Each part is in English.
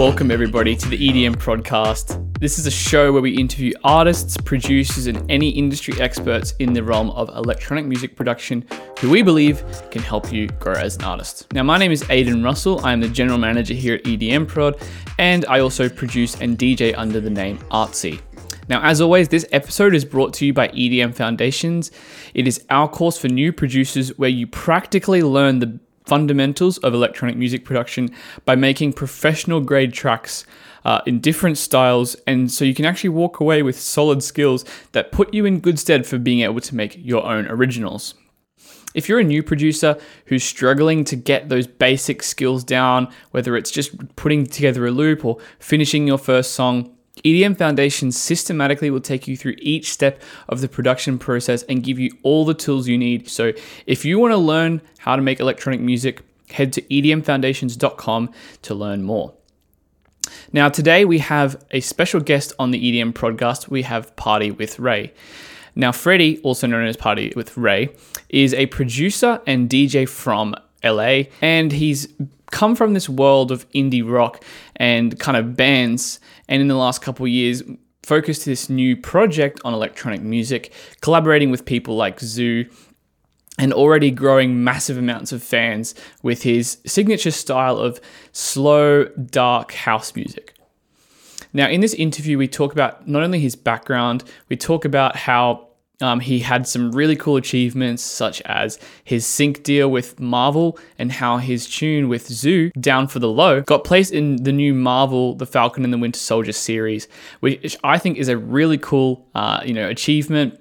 Welcome, everybody, to the EDM Prodcast. This is a show where we interview artists, producers, and any industry experts in the realm of electronic music production who we believe can help you grow as an artist. Now, my name is Aidan Russell. I am the general manager here at EDM Prod, and I also produce and DJ under the name Artsy. Now, as always, this episode is brought to you by EDM Foundations. It is our course for new producers where you practically learn the fundamentals of electronic music production by making professional grade tracks uh, in different styles. And so you can actually walk away with solid skills that put you in good stead for being able to make your own originals. If you're a new producer who's struggling to get those basic skills down, whether it's just putting together a loop or finishing your first song, EDM Foundation systematically will take you through each step of the production process and give you all the tools you need. So, if you want to learn how to make electronic music, head to edmfoundations.com to learn more. Now, today we have a special guest on the EDM Prodcast. We have Party with Ray. Now, Freddie, also known as Party with Ray, is a producer and DJ from LA, and he's come from this world of indie rock and kind of bands, and in the last couple of years, focused this new project on electronic music, collaborating with people like ZHU and already growing massive amounts of fans with his signature style of slow, dark house music. Now, in this interview, we talk about not only his background, we talk about how um, he had some really cool achievements, such as his sync deal with Marvel and how his tune with ZHU, Down for the Low, got placed in the new Marvel The Falcon and the Winter Soldier series, which I think is a really cool, uh, you know, achievement.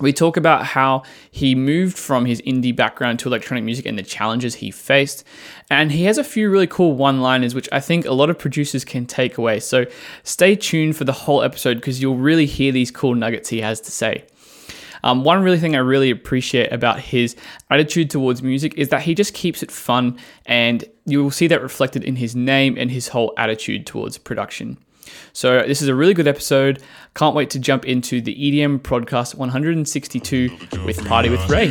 We talk about how he moved from his indie background to electronic music and the challenges he faced. And he has a few really cool one liners, which I think a lot of producers can take away. So stay tuned for the whole episode because you'll really hear these cool nuggets he has to say. Um, one really thing I really appreciate about his attitude towards music is that he just keeps it fun, and you will see that reflected in his name and his whole attitude towards production. So, this is a really good episode. Can't wait to jump into the EDM Prodcast 162 with Party with Ray.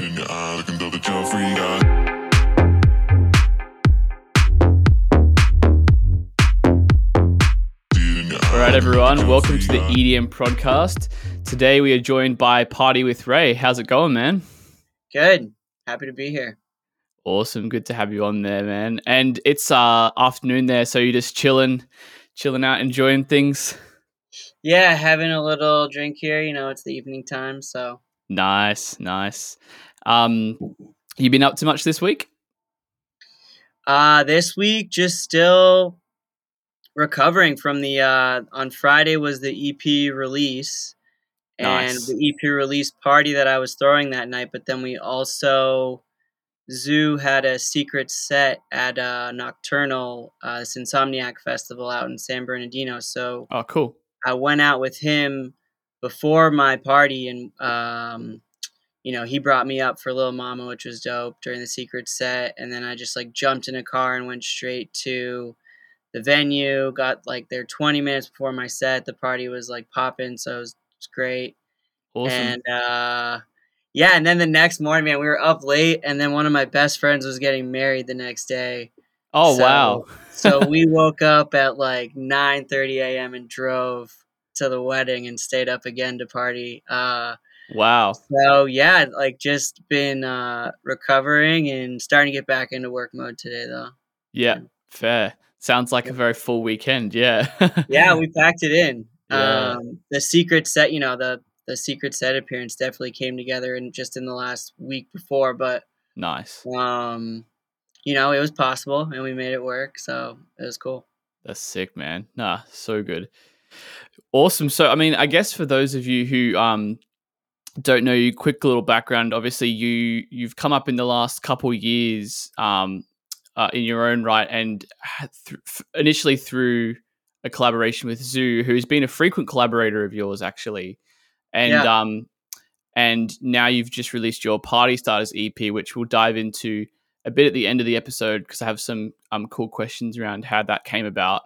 Right, everyone, welcome to the EDM Prodcast. Today we are joined by Party with Ray. How's it going, man? Good. Happy to be here. Awesome. Good to have you on there, man. And it's uh afternoon there, so you're just chilling, chilling out, enjoying things. Yeah, having a little drink here. You know, it's the evening time, so nice, nice. Um, you been up to much this week? Uh this week just still recovering from the uh on Friday was the EP release nice. and the EP release party that I was throwing that night. But then we also ZHU had a secret set at a Nocturnal, uh, this Insomniac Festival out in San Bernardino. So oh, cool! I went out with him before my party, and um, you know he brought me up for Little Mama, which was dope during the secret set. And then I just like jumped in a car and went straight to the venue. Got like there 20 minutes before my set. The party was like popping, so it was was great. Awesome. And uh, yeah, and then the next morning, man, we were up late, and then one of my best friends was getting married the next day. Oh so, wow! so we woke up at like nine thirty a.m. and drove to the wedding and stayed up again to party. Uh, wow! So yeah, like just been uh, recovering and starting to get back into work mode today, though. Yeah, fair. Sounds like a very full weekend. Yeah. yeah, we packed it in. Yeah. Um, the secret set, you know, the the secret set appearance definitely came together and just in the last week before, but nice. Um, you know, it was possible and we made it work, so it was cool. That's sick, man. Nah, so good. Awesome. So, I mean, I guess for those of you who um don't know you, quick little background. Obviously, you you've come up in the last couple years um uh, in your own right, and th- initially through a collaboration with ZHU, who's been a frequent collaborator of yours, actually, and yeah. um, and now you've just released your Party Starters EP, which we'll dive into a bit at the end of the episode because I have some um cool questions around how that came about.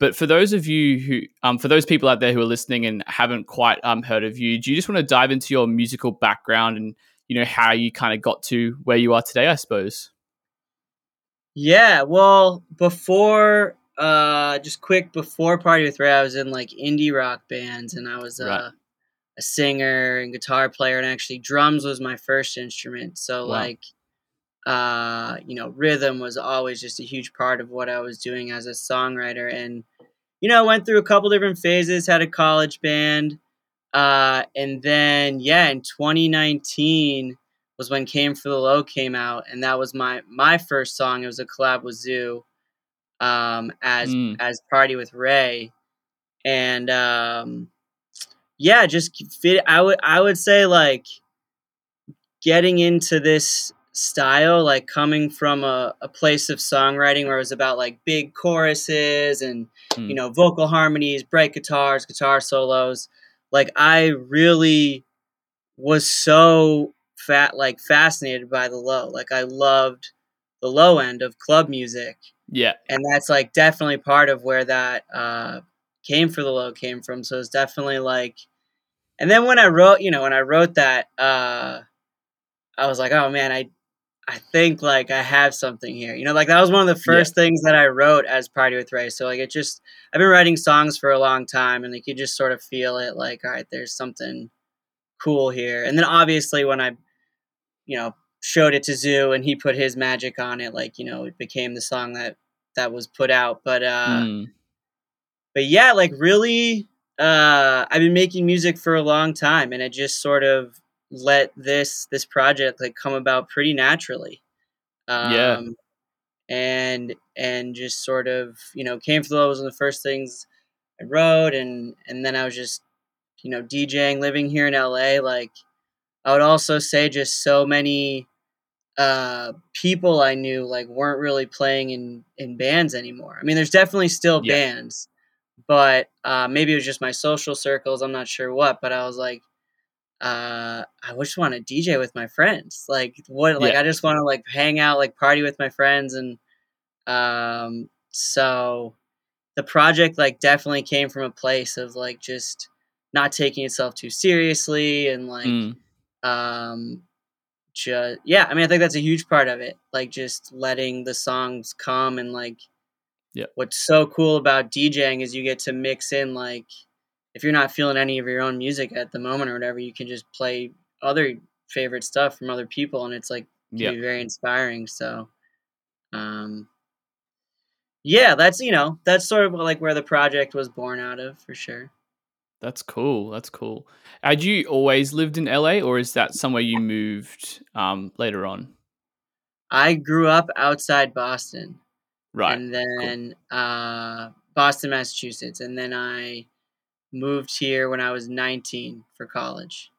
But for those of you who, um, for those people out there who are listening and haven't quite um heard of you, do you just want to dive into your musical background and you know how you kind of got to where you are today? I suppose. Yeah, well, before uh, just quick before Party with Ray, I was in like indie rock bands, and I was uh, Right. a singer and guitar player, and actually drums was my first instrument. So Wow. like, uh, you know, rhythm was always just a huge part of what I was doing as a songwriter, and you know, I went through a couple different phases. Had a college band, uh, and then yeah, in 2019 was when Came for the Low came out, and that was my my first song. It was a collab with ZHU, um, as Mm. as Party with Ray, and um, yeah, just fit. I would I would say like getting into this style, like coming from a, a place of songwriting where it was about like big choruses and Mm. you know vocal harmonies, bright guitars, guitar solos. Like I really was so fat like fascinated by the low. Like I loved the low end of club music Yeah. and that's like definitely part of where that uh, came for the low came from. So it's definitely like, and then when I wrote, you know, when I wrote that, uh, I was like, oh man, I, I think like I have something here. You know, like that was one of the first things that I wrote as Party with Ray. So like it just, I've been writing songs for a long time, and like you just sort of feel it. Like, all right, there's something cool here. And then obviously when I, you know, showed it to ZHU and he put his magic on it, like you know, it became the song that that was put out. But uh, Mm. but yeah, like really, uh, I've been making music for a long time, and it just sort of let this this project like come about pretty naturally. Um, Yeah. and and just sort of you know came the was one of the first things I wrote, and and then I was just you know DJing, living here in LA. Like I would also say, just so many uh people I knew like weren't really playing in in bands anymore. I mean, there's definitely still Yeah. bands, but uh, maybe it was just my social circles. I'm not sure what, but I was like, uh, I just want to DJ with my friends. Like what? Like Yeah. I just want to like hang out, like party with my friends, and um, so the project like definitely came from a place of like just not taking itself too seriously and like Mm. Um just yeah i mean i think that's a huge part of it like just letting the songs come and like yeah what's so cool about djing is you get to mix in like if you're not feeling any of your own music at the moment or whatever you can just play other favorite stuff from other people and it's like can Yeah. be very inspiring so um yeah that's you know that's sort of like where the project was born out of for sure That's cool. That's cool. Had you always lived in LA, or is that somewhere you moved um, later on? i grew up outside boston Right. and then uh, Boston, Massachusetts, and then I moved here when I was 19 for college,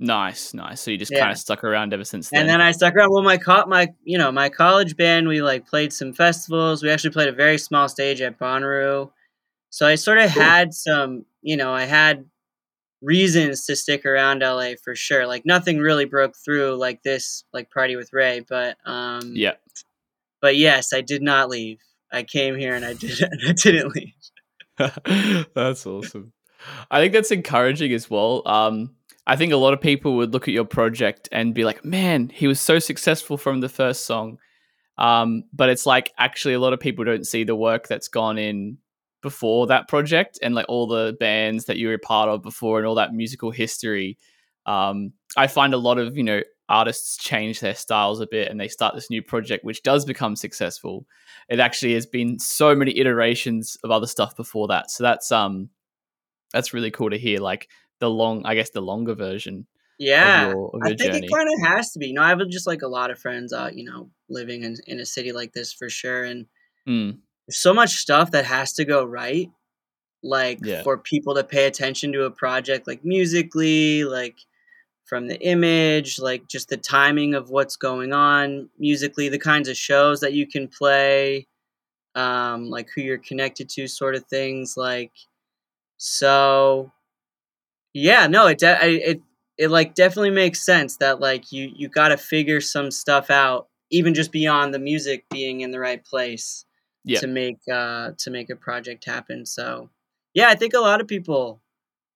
nice. Nice. So you just Yeah. kind of stuck around ever since then. and then I stuck around. Well, my co- my you know my college band, we like played some festivals. We actually played a very small stage at Bonnaroo, so I sort of Cool. had some, you know, I had reasons to stick around LA for sure. Like nothing really broke through like this, like Party with Ray, but um, yeah. but yes, I did not leave. I came here and I did I didn't leave. that's awesome. I think that's encouraging as well. Um, I think a lot of people would look at your project and be like, "Man, he was so successful from the first song." Um, but it's like actually a lot of people don't see the work that's gone in before that project and like all the bands that you were a part of before and all that musical history. Um, I find a lot of you know artists change their styles a bit and they start this new project which does become successful. It actually has been so many iterations of other stuff before that. So that's um that's really cool to hear. Like the long, I guess the longer version Yeah. of your, of I think journey. it kind of has to be. You know, I have just like a lot of friends, uh, you know, living in, in a city like this for sure. And Mm, so much stuff that has to go right. Like Yeah. for people to pay attention to a project, like musically, like from the image, like just the timing of what's going on musically, the kinds of shows that you can play, um, like who you're connected to, sort of things. Like, so yeah, no, it de- I, it it like definitely makes sense that like you you got to figure some stuff out, even just beyond the music being in the right place Yeah. to make uh to make a project happen. So yeah, I think a lot of people,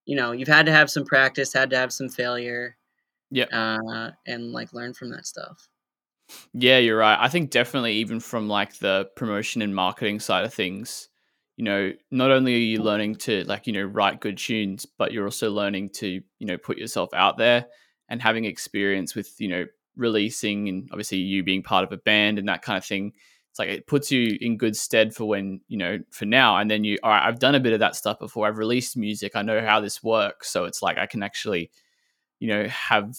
you know, you've had to have some practice, had to have some failure, yeah, uh, and like learn from that stuff. Yeah, you're right. I think definitely even from like the promotion and marketing side of things, you know, not only are you learning to like, you know, write good tunes, but you're also learning to, you know, put yourself out there and having experience with, you know, releasing and obviously you being part of a band and that kind of thing. It's like it puts you in good stead for when, you know, for now. And then you, all right, I've done a bit of that stuff before. I've released music. I know how this works. So it's like I can actually, you know, have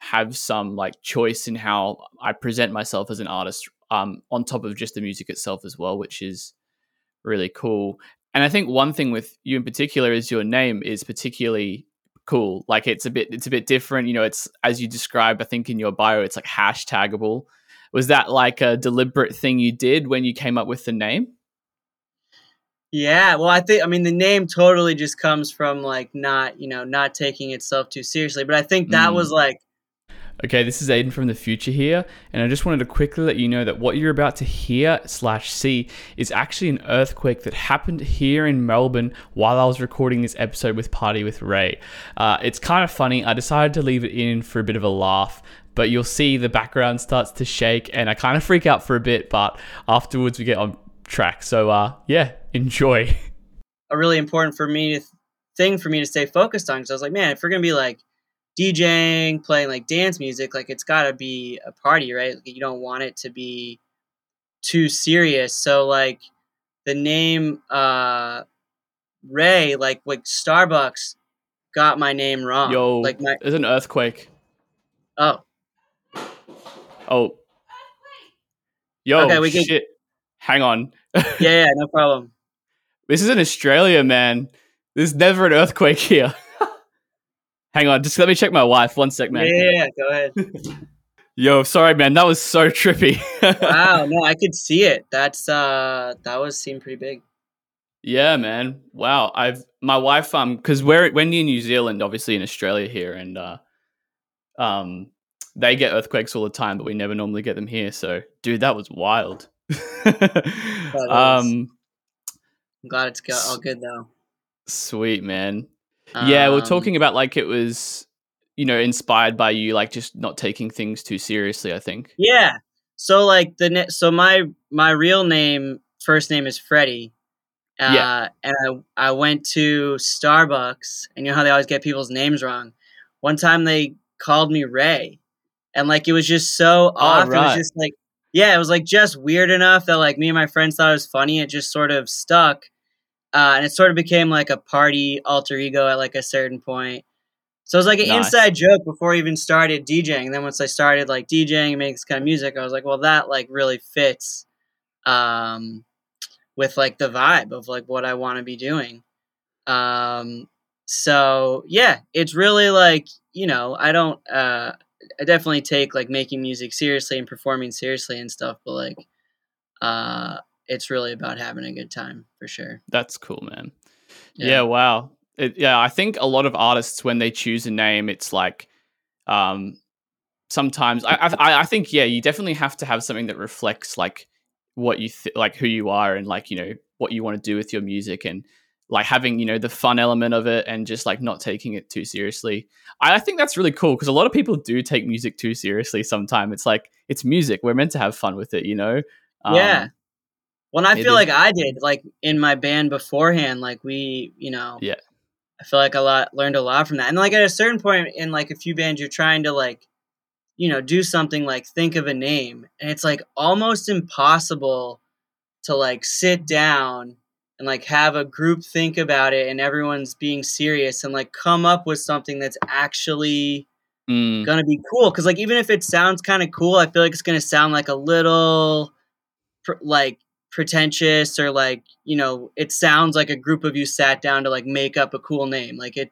have some like choice in how I present myself as an artist um, on top of just the music itself as well, which is really cool. And I think one thing with you in particular is your name is particularly cool. Like it's a bit it's a bit different. You know, it's as you described, I think in your bio, it's like hashtagable. Was that like a deliberate thing you did when you came up with the name? Yeah, well, I think I mean the name totally just comes from like not you know not taking itself too seriously, but I think that mm. was like Okay, this is Aiden from the future here, and I just wanted to quickly let you know that what you're about to hear slash see is actually an earthquake that happened here in Melbourne while I was recording this episode with Party with Ray. Uh, it's kind of funny. I decided to leave it in for a bit of a laugh, but you'll see the background starts to shake, and I kind of freak out for a bit, but afterwards we get on track. So uh, yeah, enjoy. A really important for me thing for me to stay focused on because I was like, man, if we're gonna be like DJing, playing like dance music, like it's got to be a party, right? Like, you don't want it to be too serious. So like the name uh Ray, like like Starbucks got my name wrong. Yo, like my there's an earthquake. Oh. Oh. Yo, okay, we shit. Can... Hang on. yeah, yeah, no problem. This is in Australia, man. There's never an earthquake here. Hang on, just let me check my wife. One sec, man. Yeah, yeah, go ahead. Yo, sorry, man. That was so trippy. wow, no, I could see it. That's uh, that was seemed pretty big. Yeah, man. Wow. I've my wife um because we're when you're near New Zealand, obviously in Australia here, and uh, um, they get earthquakes all the time, but we never normally get them here. So, dude, that was wild. um, I'm glad it's all good though. Sweet man yeah, we're um, talking about like it was, you know, inspired by you, like just not taking things too seriously. I think. Yeah. So like the so my my real name first name is Freddie. Uh, yeah. And I I went to Starbucks, and you know how they always get people's names wrong. One time they called me Ray, and like it was just so off. Right. It was just like yeah, it was like just weird enough that like me and my friends thought it was funny. It just sort of stuck. Uh, and it sort of became like a party alter ego at like a certain point. So it was like an nice. inside joke before I even started DJing. And then once I started like DJing and making this kind of music, I was like, well, that like really fits um, with like the vibe of like what I want to be doing. Um, so yeah, it's really like, you know, I don't, uh, I definitely take like making music seriously and performing seriously and stuff, but like, uh, it's really about having a good time for sure. That's cool, man. Yeah, yeah wow. It, yeah, I think a lot of artists when they choose a name, it's like um, sometimes I, I I think yeah, you definitely have to have something that reflects like what you th- like who you are and like you know what you want to do with your music and like having you know the fun element of it and just like not taking it too seriously. I, I think that's really cool because a lot of people do take music too seriously sometimes. It's like it's music. We're meant to have fun with it you know? Um, yeah well, I feel like I did, like in my band beforehand, like we, you know, yeah, I feel like a lot learned a lot from that. And like at a certain point in like a few bands, you're trying to like, you know, do something like think of a name, and it's like almost impossible to like sit down and like have a group think about it, and everyone's being serious and like come up with something that's actually mm. gonna be cool. Because like even if it sounds kind of cool, I feel like it's gonna sound like a little like pretentious or like you know it sounds like a group of you sat down to like make up a cool name like it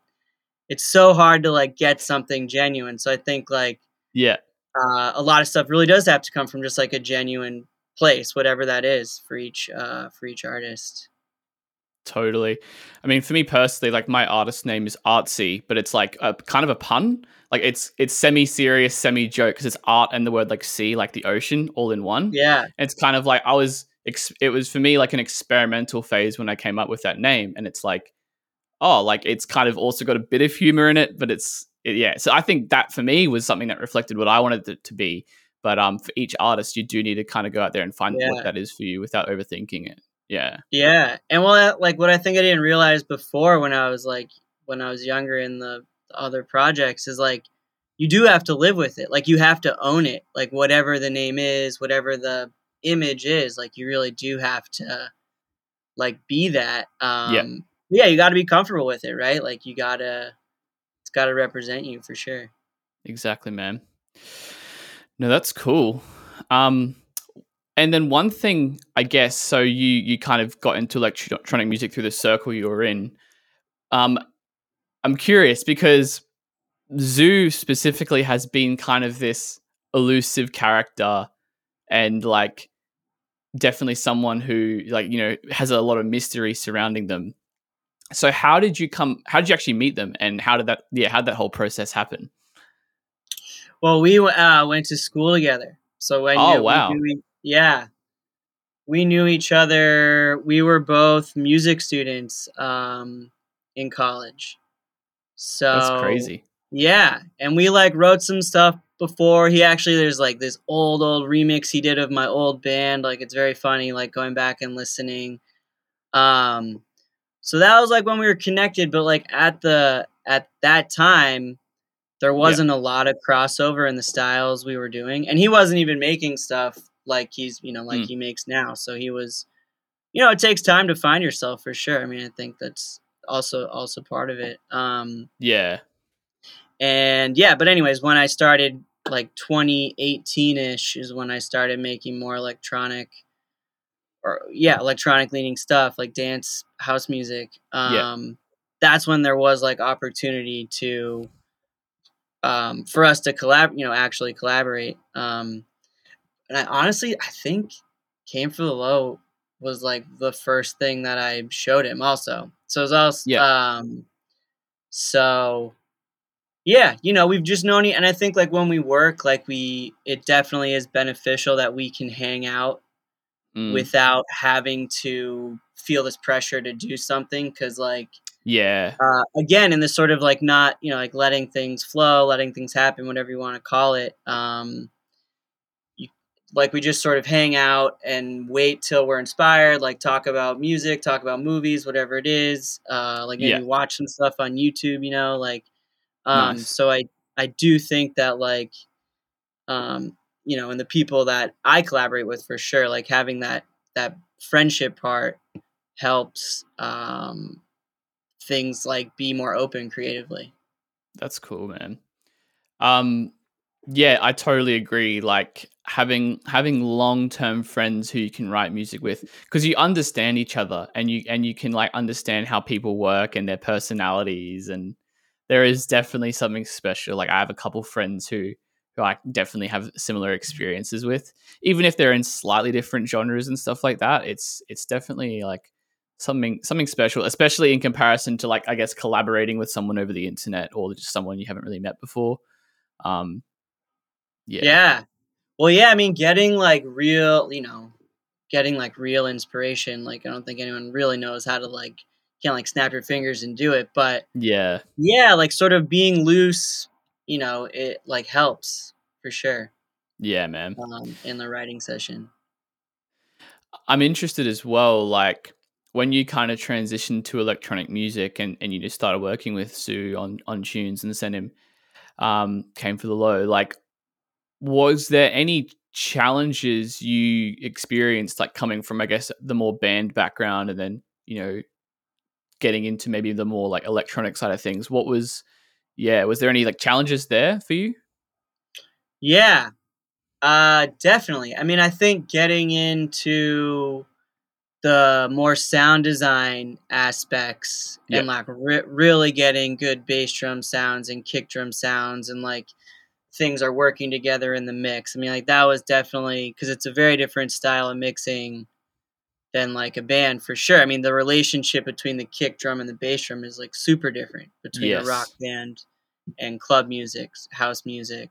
it's so hard to like get something genuine so i think like yeah uh, a lot of stuff really does have to come from just like a genuine place whatever that is for each uh for each artist totally i mean for me personally like my artist name is artsy but it's like a kind of a pun like it's it's semi serious semi joke because it's art and the word like sea like the ocean all in one yeah and it's kind of like i was ex- it was for me like an experimental phase when I came up with that name, and it's like, oh, like it's kind of also got a bit of humor in it, but it's it, yeah. So I think that for me was something that reflected what I wanted it to be. but um for each artist you do need to kind of go out there and find Yeah. what that is for you without overthinking it yeah Yeah, and well, like what I think I didn't realize before when I was like when I was younger in the, the other projects is like you do have to live with it. Like you have to own it. Like whatever the name is, whatever the image is, like you really do have to like be that. Um Yeah. yeah, you got to be comfortable with it, right? Like you got to it's got to represent you for sure. Exactly, man. No, that's cool. Um, and then one thing, I guess, so you you kind of got into electronic music through the circle you were in. Um, I'm curious because ZHU specifically has been kind of this elusive character, and like definitely someone who like you know has a lot of mystery surrounding them. So how did you come? How did you actually meet them, and how did that? Yeah, how did that whole process happen? Well, we uh, went to school together. So I Oh, we wow. knew e- yeah, we knew each other. We were both music students um, in college. So That's crazy. Yeah, and we like wrote some stuff before. He actually there's like this old old remix he did of my old band. Like it's very funny, like going back and listening. Um, so that was like when we were connected, but like at the at that time, there wasn't a lot of crossover in the styles we were doing, and he wasn't even making stuff like he's you know like Mm. he makes now. So he was, you know, it takes time to find yourself for sure. I mean, I think that's also also part of it. Um, Yeah. and yeah but anyways when i started like 2018ish is when i started making more electronic or yeah electronic leaning stuff like dance house music um Yeah. that's when there was like opportunity to um for us to collab you know actually collaborate um and i honestly i think came for the low was like the first thing that i showed him also so it was also Yeah. um so yeah you know we've just known e- and i think like when we work like we it definitely is beneficial that we can hang out Mm. without having to feel this pressure to do something because like yeah. uh, again in this sort of like not you know like letting things flow letting things happen whatever you want to call it um you, like we just sort of hang out and wait till we're inspired like talk about music talk about movies whatever it is uh like maybe Yeah. watch some stuff on youtube you know like um Nice. so i i do think that like um you know and the people that i collaborate with for sure like having that that friendship part helps um things like be more open creatively That's cool, man. Um yeah, I totally agree. Like having having long-term friends who you can write music with because you understand each other and you and you can like understand how people work and their personalities and there is definitely something special. Like I have a couple friends who who I definitely have similar experiences with. Even if they're in slightly different genres and stuff like that, it's it's definitely like something something special, especially in comparison to like I guess collaborating with someone over the internet or just someone you haven't really met before. Um, yeah, yeah. well yeah i mean getting like real you know getting like real inspiration like i don't think anyone really knows how to like can't like snap your fingers and do it but yeah, yeah like sort of being loose you know it like helps for sure yeah, man. um, in the writing session I'm interested as well. Like when you kind of transitioned to electronic music and, and you just started working with ZHU on on tunes and sent him um, came for the low. Like, was there any challenges you experienced, like coming from I guess the more band background and then you know getting into maybe the more like electronic side of things? What was yeah? Was there any like challenges there for you? Yeah, uh, definitely. I mean, I think getting into the more sound design aspects Yep. and like re- really getting good bass drum sounds and kick drum sounds and like things are working together in the mix. I mean, like that was definitely because it's a very different style of mixing than like a band for sure. I mean, the relationship between the kick drum and the bass drum is like super different between Yes. a rock band and club music, house music.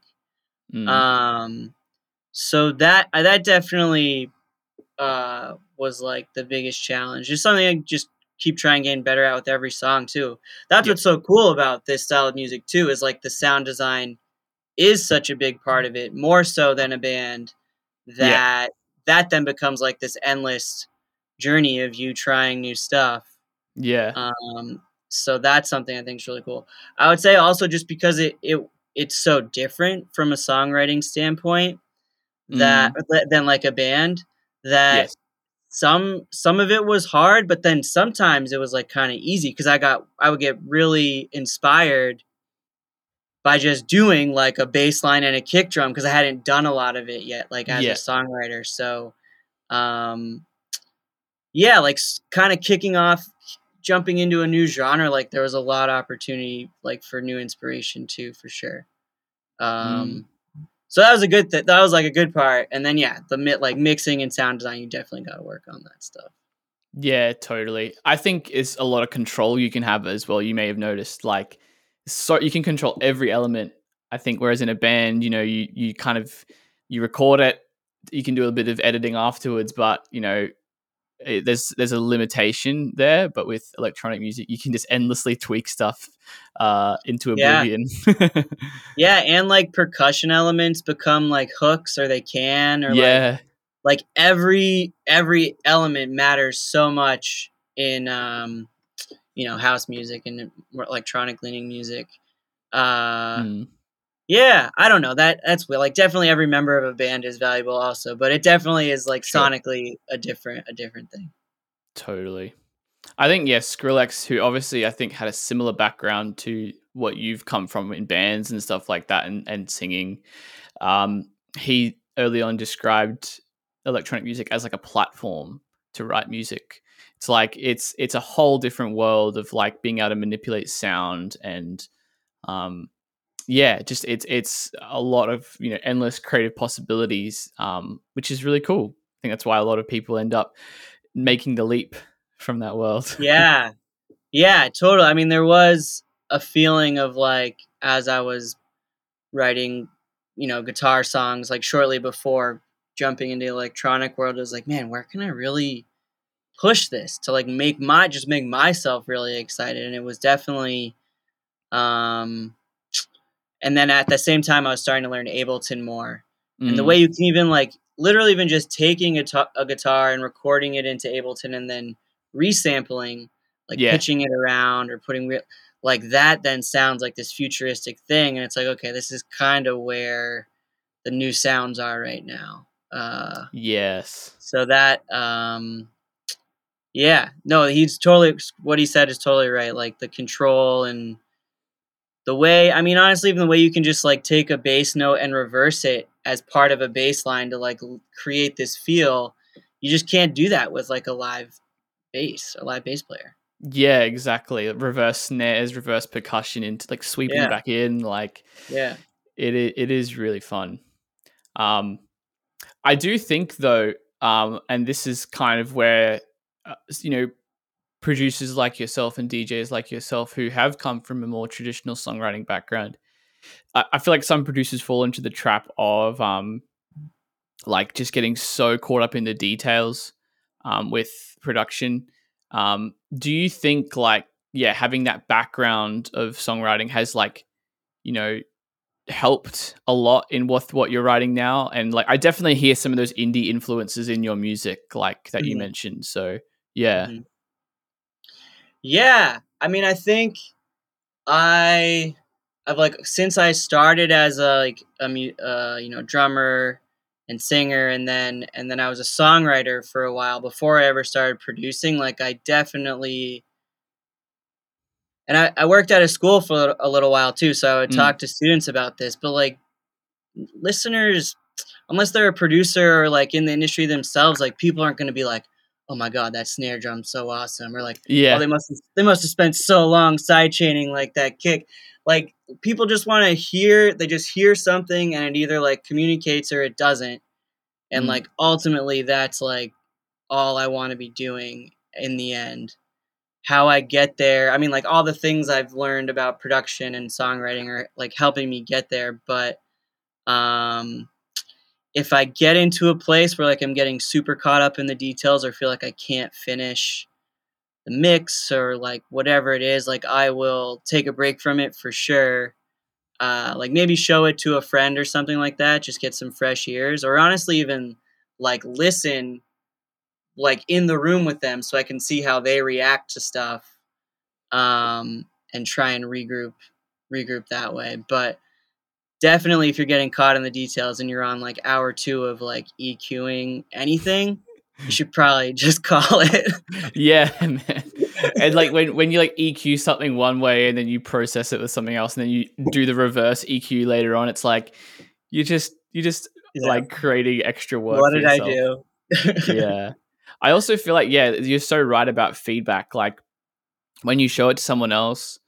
Mm, Um, so that uh, that definitely uh, was like the biggest challenge. Just something I just keep trying getting better at with every song too. That's Yep. what's so cool about this style of music too is like the sound design is such a big part of it, more so than a band, that that then becomes like this endless journey of you trying new stuff. Yeah. Um, so that's something I think is really cool. I would say also just because it it it's so different from a songwriting standpoint that than like a band that Yes. some some of it was hard, but then sometimes it was like kind of easy because I got I would get really inspired by just doing like a bass line and a kick drum because I hadn't done a lot of it yet, like as Yeah. a songwriter. So, um, yeah, like kind of kicking off, jumping into a new genre. Like there was a lot of opportunity, like for new inspiration too, for sure. Um, so that was a good. Th- that was like a good part. And then yeah, the mi- like mixing and sound design, you definitely got to work on that stuff. Yeah, totally. I think it's a lot of control you can have as well. You may have noticed, like, so you can control every element. I think, whereas in a band, you know, you you kind of you record it, you can do a bit of editing afterwards, but you know, it, there's there's a limitation there. But with electronic music, you can just endlessly tweak stuff uh, into Yeah. oblivion. Yeah, and like percussion elements become like hooks, or they can, or like yeah, like every every element matters so much in um you know house music and electronic leaning music uh Mm. yeah i don't know that that's like definitely every member of a band is valuable also but it definitely is like Sure. sonically a different a different thing Totally. I think yeah, Skrillex, who obviously I think had a similar background to what you've come from in bands and stuff like that, and and singing. Um, he early on described electronic music as like a platform to write music. It's like it's it's a whole different world of like being able to manipulate sound and um yeah just it's it's a lot of you know endless creative possibilities um which is really cool. I think that's why a lot of people end up making the leap from that world. yeah. Yeah totally. I mean there was a feeling of like as i was writing you know guitar songs like shortly before jumping into the electronic world it was like man where can i really push this to like make my just make myself really excited and it was definitely um and then at the same time i was starting to learn ableton more and the Mm. way you can even like literally even just taking a, ta- a guitar and recording it into ableton and then resampling like Yeah. pitching it around or putting real like that then sounds like this futuristic thing and it's like okay this is kind of where the new sounds are right now uh yes. so that um yeah no he's totally what he said is totally right like the control and the way i mean honestly even the way you can just like take a bass note and reverse it as part of a bass line to like create this feel you just can't do that with like a live bass a live bass player Yeah, exactly. Reverse snares, reverse percussion into like sweeping Yeah. back in. Like yeah it it is really fun. Um, I do think though, um, and this is kind of where uh, you know producers like yourself and DJs like yourself who have come from a more traditional songwriting background. I, I feel like some producers fall into the trap of um, like just getting so caught up in the details um, with production. Um, do you think like yeah, having that background of songwriting has like you know helped a lot in what what you're writing now and like I definitely hear some of those indie influences in your music like that you Mhm. mentioned so yeah Mhm. Yeah, I mean, I think I, I've like since I started as a like a uh, you know drummer and singer, and then and then I was a songwriter for a while before I ever started producing. Like I definitely, and I, I worked at a school for a little while too, so I would Mm. talk to students about this. But like listeners, unless they're a producer or like in the industry themselves, like people aren't going to be like, "Oh my god, that snare drum's so awesome," or like, yeah oh, they must have, they must have spent so long side chaining like that kick. Like people just want to hear, they just hear something and it either like communicates or it doesn't. And Mm. like ultimately that's like all I want to be doing in the end. How I get there, I mean like all the things I've learned about production and songwriting are like helping me get there, but um if I get into a place where like I'm getting super caught up in the details or feel like I can't finish the mix or like whatever it is, like I will take a break from it for sure. uh, like maybe show it to a friend or something like that. Just get some fresh ears, or honestly, even like listen, like in the room with them, so I can see how they react to stuff, um, and try and regroup, regroup that way. But definitely, if you're getting caught in the details and you're on like hour two of like EQing anything, you should probably just call it. yeah, man. And like when, when you like EQ something one way and then you process it with something else and then you do the reverse EQ later on, it's like you just you just yeah. like creating extra work. What did I do? yeah. I also feel like, yeah, you're so right about feedback. Like when you show it to someone else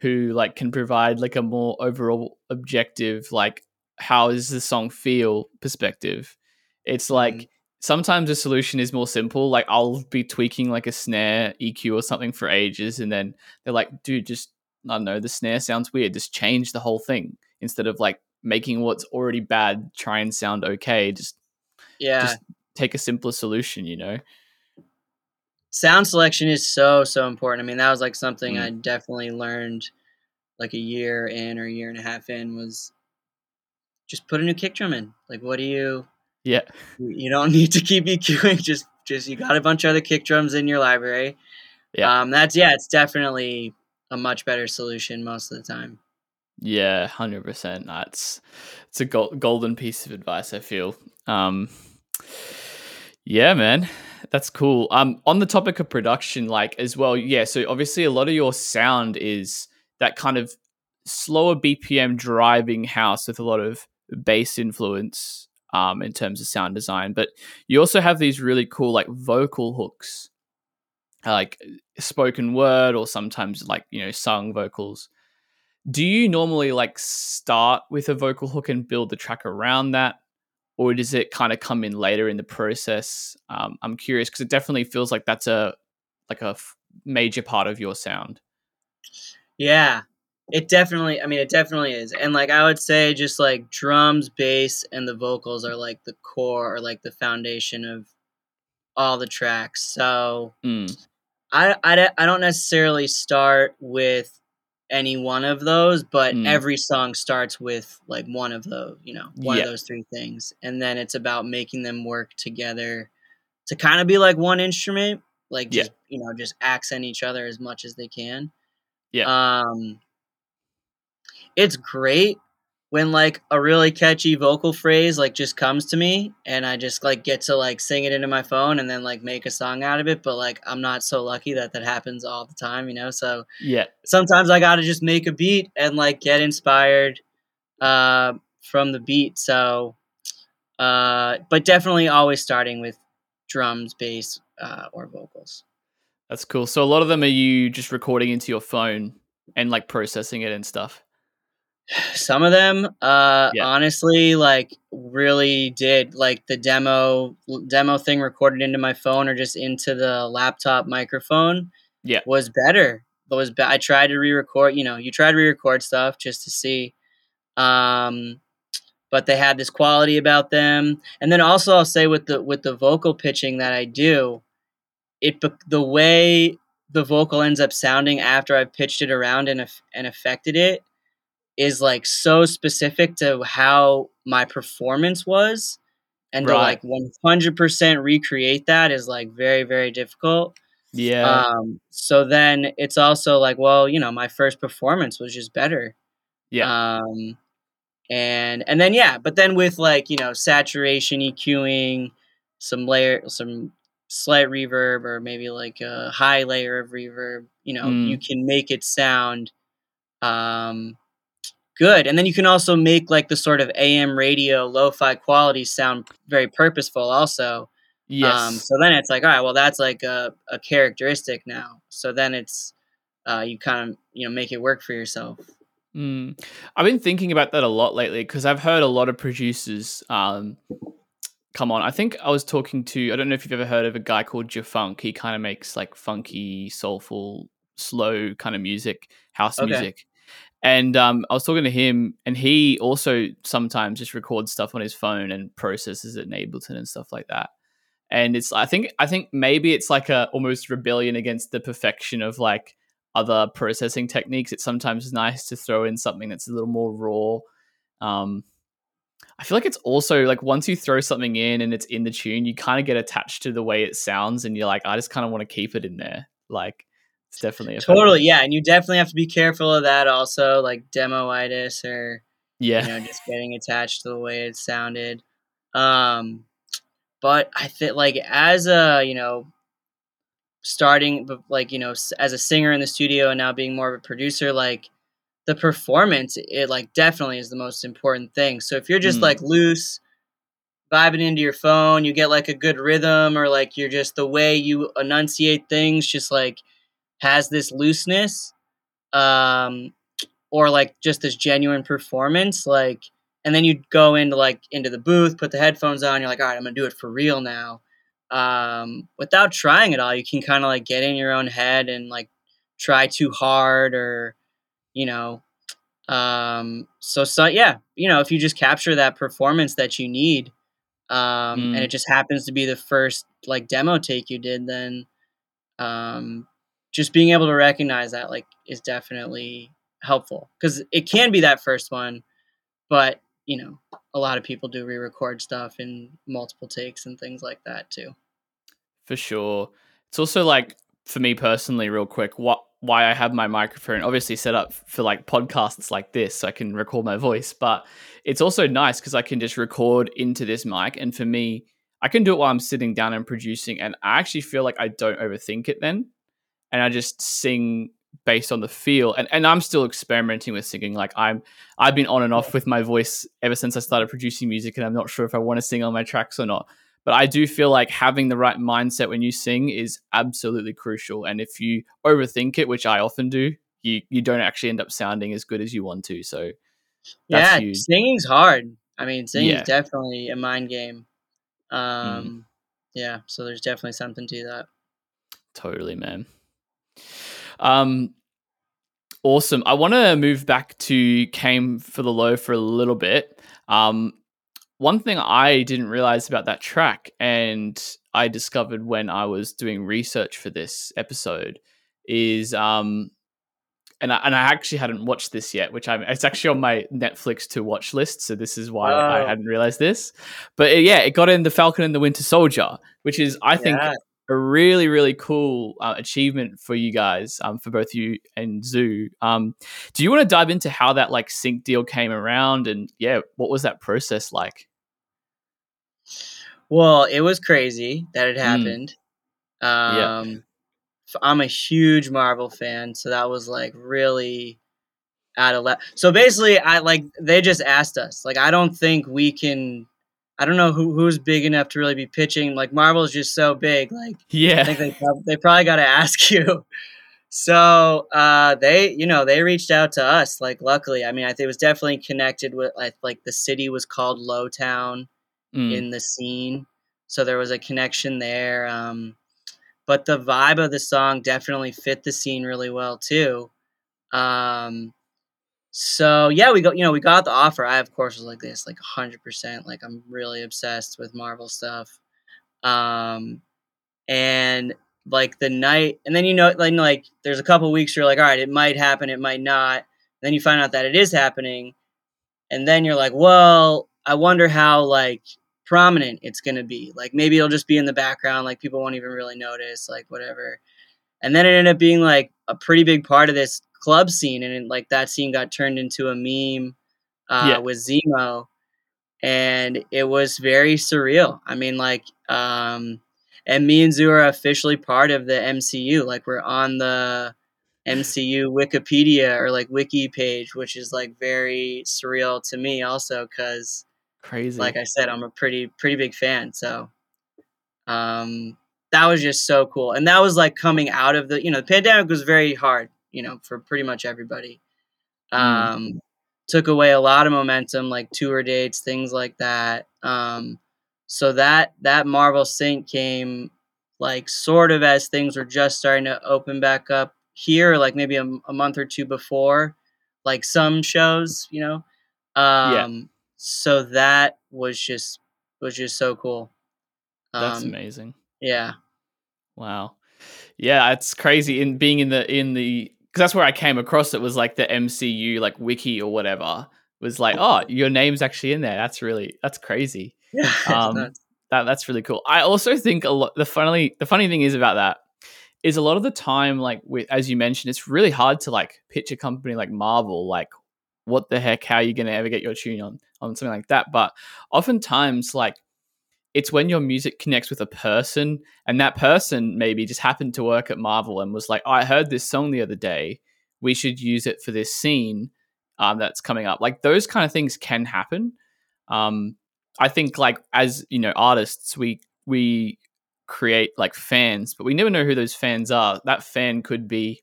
who like can provide like a more overall objective, like how does the song feel perspective, it's like mm sometimes the solution is more simple. Like I'll be tweaking like a snare EQ or something for ages, and then they're like, dude, just I don't know, the snare sounds weird. Just change the whole thing instead of like making what's already bad try and sound okay. Just yeah, just take a simpler solution, you know. Sound selection is so so important. I mean, that was like something mm. I definitely learned like a year in or a year and a half in was just put a new kick drum in. Like, what do you yeah. You don't need to keep EQing. Just just you got a bunch of other kick drums in your library. Yeah. Um, that's yeah, it's definitely a much better solution most of the time. Yeah, hundred percent. That's it's a golden piece of advice. I feel. Um, yeah, man, that's cool. Um, on the topic of production, like as well, yeah. So obviously, a lot of your sound is that kind of slower BPM driving house with a lot of bass influence um, in terms of sound design. But you also have these really cool like vocal hooks, like spoken word or sometimes like you know sung vocals. Do you normally like start with a vocal hook and build the track around that? Or does it kind of come in later in the process? Um, I'm curious because it definitely feels like that's a like a f- major part of your sound. Yeah, it definitely, I mean, it definitely is. And like I would say, just like drums, bass, and the vocals are like the core or like the foundation of all the tracks. So mm. I, I, I don't necessarily start with any one of those, but mm. every song starts with like one of those, you know, one yeah. of those three things. And then it's about making them work together to kind of be like one instrument, like just, yeah. you know, just accent each other as much as they can. Yeah. Um, it's great when like a really catchy vocal phrase like just comes to me and I just like get to like sing it into my phone and then like make a song out of it. But like I'm not so lucky that that happens all the time, you know. So yeah, sometimes I got to just make a beat and like get inspired uh, from the beat. So, uh, but definitely always starting with drums, bass, uh, or vocals. That's cool. So a lot of them are you just recording into your phone and like processing it and stuff. Some of them, uh, yeah. honestly, like really did like the demo demo thing recorded into my phone or just into the laptop microphone. Yeah, was better. But was be- I tried to re-record. You know, you try to re-record stuff just to see. Um, but they had this quality about them. And then also, I'll say with the with the vocal pitching that I do, it the way the vocal ends up sounding after I've pitched it around and and affected it is like so specific to how my performance was and right. to like 100% recreate that is like very very difficult yeah um so then it's also like well you know my first performance was just better yeah um and and then yeah but then with like you know saturation eqing some layer some slight reverb or maybe like a high layer of reverb you know mm. you can make it sound um good. And then you can also make like the sort of AM radio lo-fi quality sound very purposeful also. Um, yes. Um, so then it's like, all right, well, that's like a, a characteristic now. So then it's, uh, you kind of, you know, make it work for yourself. Mm. I've been thinking about that a lot lately because I've heard a lot of producers um, come on. I think I was talking to, I don't know if you've ever heard of a guy called Jafunk. He kind of makes like funky, soulful, slow kind of music, house okay. music. And um, I was talking to him, and he also sometimes just records stuff on his phone and processes it in Ableton and stuff like that. And it's, I think, I think maybe it's like a almost rebellion against the perfection of like other processing techniques, it's sometimes nice to throw in something that's a little more raw. Um, I feel like it's also like once you throw something in and it's in the tune, you kind of get attached to the way it sounds, and you're like, I just kind of want to keep it in there. Like, it's definitely a totally yeah, and you definitely have to be careful of that also, like demoitis or yeah, you know, just getting attached to the way it sounded. Um, but I think like as a you know starting like you know as a singer in the studio and now being more of a producer like the performance it like definitely is the most important thing so if you're just mm. like loose vibing into your phone you get like a good rhythm or like you're just the way you enunciate things just like has this looseness um or like just this genuine performance like and then you go into like into the booth put the headphones on you're like all right i'm gonna do it for real now um, without trying it all, you can kind of like get in your own head and like try too hard or, you know, um, so, so yeah, you know, if you just capture that performance that you need, um, mm. and it just happens to be the first like demo take you did, then, um, just being able to recognize that like is definitely helpful because it can be that first one, but you know, a lot of people do re-record stuff in multiple takes and things like that too. For sure. It's also like for me personally, real quick, what why I have my microphone obviously set up for like podcasts like this so I can record my voice, but it's also nice because I can just record into this mic and for me, I can do it while I'm sitting down and producing and I actually feel like I don't overthink it then. And I just sing based on the feel. And, and i'm still experimenting with singing. Like i'm i've been on and off with my voice ever since i started producing music and i'm not sure if i want to sing on my tracks or not. But i do feel like having the right mindset when you sing is absolutely crucial. And if you overthink it which i often do you you don't actually end up sounding as good as you want to. So yeah huge. singing's hard. I mean singing's yeah. definitely a mind game. Mm. um mm. yeah so there's definitely something to that. Totally man um, awesome. I want to move back to Came for the Low for a little bit. Um, one thing I didn't realize about that track, and I discovered when I was doing research for this episode, is um, and I, and I actually hadn't watched this yet, which I'm it's actually on my Netflix to watch list, so this is why I hadn't realized this. But uh, yeah, it got in the Falcon and the Winter Soldier, which is I think yeah a really really cool uh, achievement for you guys um, for both you and ZHU um, do you want to dive into how that like sync deal came around and yeah what was that process like well it was crazy that it mm. happened mm. um, yeah. i'm a huge marvel fan so that was like really out of left so basically i like they just asked us like i don't think we can I don't know who who's big enough to really be pitching. Like Marvel is just so big. Like yeah, I think they they probably got to ask you. So uh, they, you know, they reached out to us. Like, luckily, I mean, I think it was definitely connected with like, like the city was called Lowtown mm. in the scene, so there was a connection there. Um, but the vibe of the song definitely fit the scene really well too. Um, so yeah, we go. You know, we got the offer. I of course was like this, like hundred percent. Like I'm really obsessed with Marvel stuff. Um, and like the night, and then you know, like like there's a couple weeks you're like, all right, it might happen, it might not. then you find out that it is happening, and then you're like, well, I wonder how like prominent it's gonna be. Like maybe it'll just be in the background, like people won't even really notice, like whatever. And then it ended up being like a pretty big part of this club scene, and like that scene got turned into a meme uh, yeah. with Zemo, and it was very surreal. I mean, like, um, and me and ZHU are officially part of the MCU. Like, we're on the MCU Wikipedia or like wiki page, which is like very surreal to me, also because crazy. Like I said, I'm a pretty pretty big fan, so um, that was just so cool. And that was like coming out of the you know the pandemic was very hard you know, for pretty much everybody. Mm. Um, mm. Took away a lot of momentum, like tour dates, things like that. Um, so that that Marvel Sync came like sort of as things were just starting to open back up here, like maybe a, a month or two before, like some shows, you know. Um, yeah. So that was just was just so cool. That's um, amazing. Yeah. Wow. Yeah, it's crazy in being in the in the that's where I came across it was like the MCU like wiki or whatever was like, oh, your name's actually in there. That's really that's crazy. Yeah, Um, That that's really cool. I also think a lot. The funny the funny thing is about that is a lot of the time, like with as you mentioned, it's really hard to like pitch a company like Marvel. Like, what the heck? How are you going to ever get your tune on on something like that? But oftentimes, like it's when your music connects with a person, and that person maybe just happened to work at Marvel and was like, oh, "I heard this song the other day. We should use it for this scene um, that's coming up." Like those kind of things can happen. Um, I think like as you know artists we we create like fans but we never know who those fans are that fan could be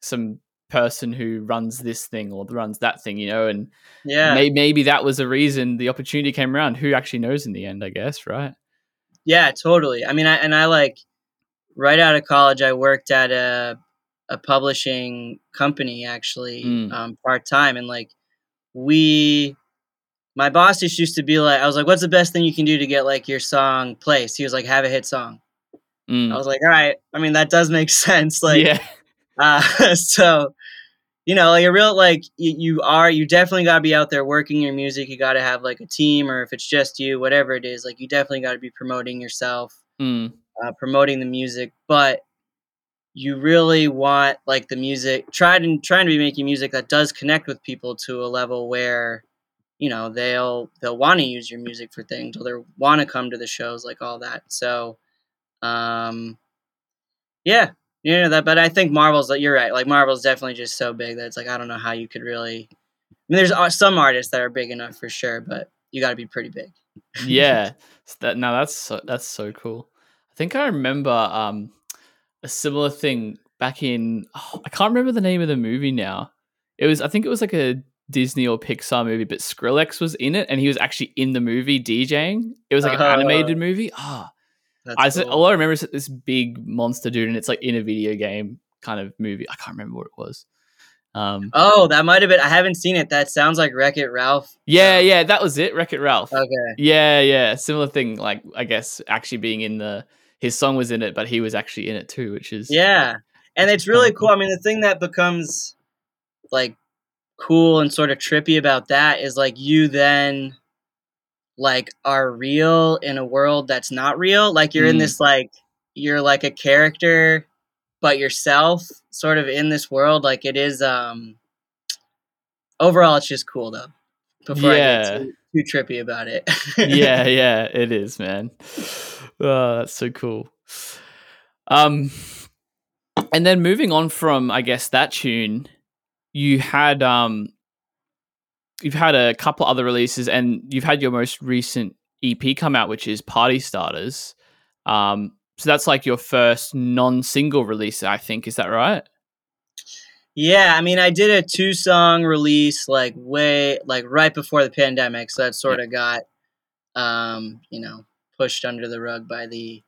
some person who runs this thing or runs that thing you know and yeah, may- maybe that was the reason the opportunity came around who actually knows in the end i guess right yeah, totally. I mean, I and I like right out of college, I worked at a a publishing company actually Mm. um, part time, and like we, my boss just used to be like, I was like, "What's the best thing you can do to get like your song placed?" He was like, "Have a hit song." Mm. I was like, "All right." I mean, that does make sense. Like, yeah Uh, so, you know, like a real like you, you are you definitely got to be out there working your music. You got to have like a team, or if it's just you, whatever it is, like you definitely got to be promoting yourself, Mm. uh, promoting the music. But you really want like the music. Try to trying to be making music that does connect with people to a level where you know they'll they'll want to use your music for things or they'll want to come to the shows like all that so um yeah you know that but i think marvel's you're right. Like marvel's definitely just so big that it's like i don't know how you could really i mean there's uh, some artists that are big enough for sure but you got to be pretty big. Yeah. That no that's so, that's so cool. I think i remember um a similar thing back in oh, i can't remember the name of the movie now. It was i think it was like a disney or pixar movie but skrillex was in it and he was actually in the movie djing. It was like an Uh, animated movie. Ah That's I, cool. all I remember is this big monster dude and it's like in a video game kind of movie i can't remember what it was um oh that might have been i haven't seen it that sounds like wreck it ralph yeah yeah that was it wreck it ralph okay Yeah, yeah, similar thing. Like I guess actually being in the his song was in it, but he was actually in it too, which is Yeah. And it's really cool. I mean, the thing that becomes like cool and sort of trippy about that is like you then like are real in a world that's not real. Like you're in Mm. this like you're like a character but yourself sort of in this world like it is um overall it's just cool though. Before I Yeah. get too, too trippy about it. yeah, yeah, it is, man. Oh, that's so cool. Um, and then moving on from, I guess that tune, you had um, you've had a couple other releases, and you've had your most recent EP come out, which is Party Starters. Um, so that's like your first non-single release, I think. Is that right? Yeah, I mean, I did a two song release like way like right before the pandemic, so that sort of got um, you know, pushed under the rug by the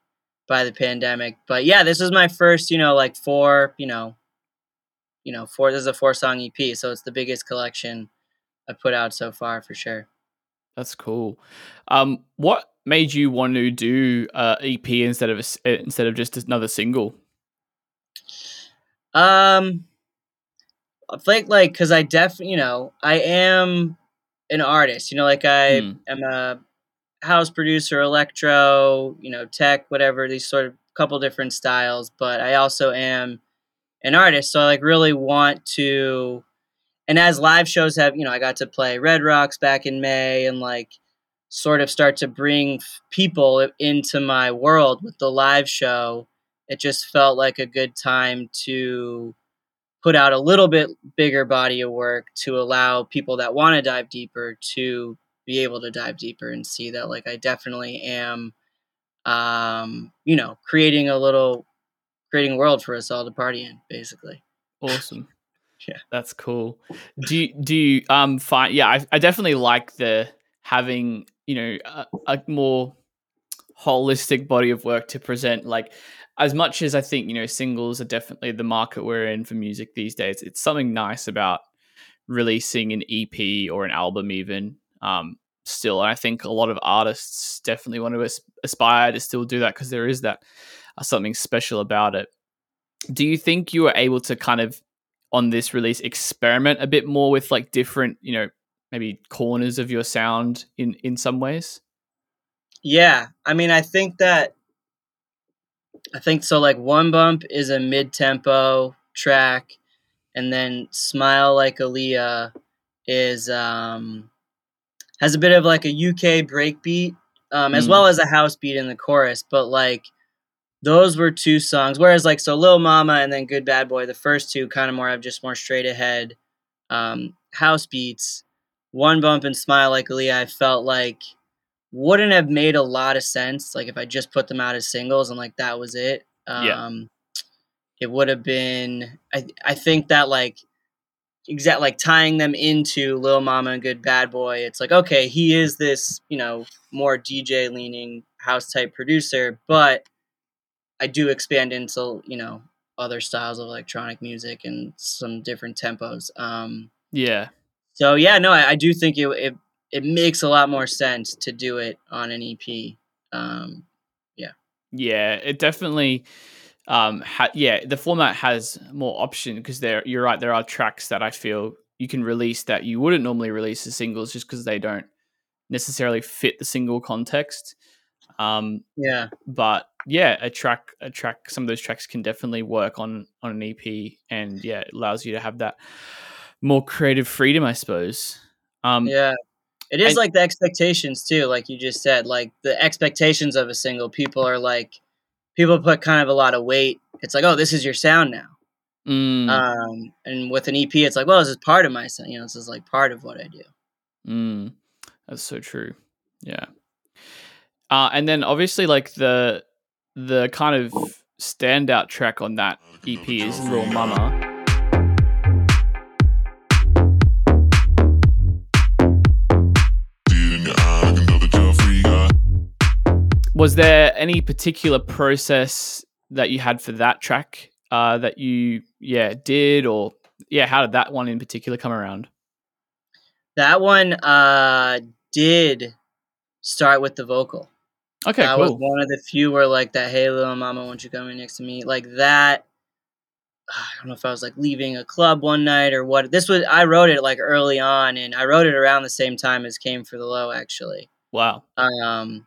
by the pandemic. But yeah, this is my first, you know, like four, you know, you know, four this is a four song EP, so it's the biggest collection I've put out so far for sure. That's cool. Um, what made you want to do uh, EP instead of a s instead of just another single? Um, I think like because I def you know I am an artist. You know, like I Hmm. am a house producer, electro, you know, tech, whatever. These sort of couple different styles, but I also am an artist. So I like really want to. And as live shows have, you know, I got to play Red Rocks back in May, and like sort of start to bring people into my world with the live show. It just felt like a good time to put out a little bit bigger body of work to allow people that want to dive deeper to be able to dive deeper and see that like I definitely am um you know creating a little creating world for us all to party in basically Awesome. Yeah. That's cool. Do you, do you um find yeah, I, I definitely like the having, you know, a, a more holistic body of work to present like as much as I think, you know, singles are definitely the market we're in for music these days. It's something nice about releasing an EP or an album even um still. And I think a lot of artists definitely want to as- aspire to still do that because there is that uh, something special about it. Do you think you were able to kind of on this release experiment a bit more with like different, you know, maybe corners of your sound in in some ways? Yeah, I mean, I think that I think so. Like one bump is a mid tempo track, and then smile like Aaliyah is um has a bit of like a UK breakbeat, um, as Mm. well as a house beat in the chorus. But like those were two songs. Whereas like so Lil Mama and then Good Bad Boy, the first two kind of more have just more straight ahead um, house beats. One bump and Smile Like Aaliyah, I felt like wouldn't have made a lot of sense. Like if I just put them out as singles and like that was it. Um, Yeah. It would have been. I I think that like exact like tying them into Lil Mama and Good Bad Boy. It's like okay, he is this you know more DJ leaning house type producer, but I do expand into you know other styles of electronic music and some different tempos. Um, Yeah. so yeah, no, I, I do think it, it it makes a lot more sense to do it on an EP. Um, Yeah, Yeah, it definitely um ha- yeah, the format has more option because there you're right there are tracks that I feel you can release that you wouldn't normally release as singles just because they don't necessarily fit the single context. Um yeah, but yeah, a track a track some of those tracks can definitely work on on an EP and yeah, it allows you to have that more creative freedom, I suppose. Um yeah. It is and- like the expectations too, like you just said. Like the expectations of a single, people are like, people put kind of a lot of weight. It's like, oh, this is your sound now. mm, Um, and with an EP, it's like, well, this is part of my sound. You know, this is like part of what I do. Mm, that's so true. Yeah. Uh, and then obviously like the the kind of standout track on that EP is Lil Mama. Was there any particular process that you had for that track uh, that you yeah did or yeah how did that one in particular come around? That one uh, did start with the vocal. Okay, that was one of the few where like that hey little mama won't you come in next to me? Like that i don't know if i was like leaving a club one night or what this was i wrote it like early on and i wrote it around the same time as came for the low actually. Wow. um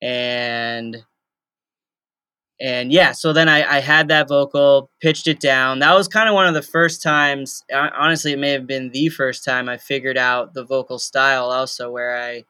and and yeah so then i i had that vocal pitched it down. That was kind of one of the first times honestly it may have been the first time i figured out the vocal style also where i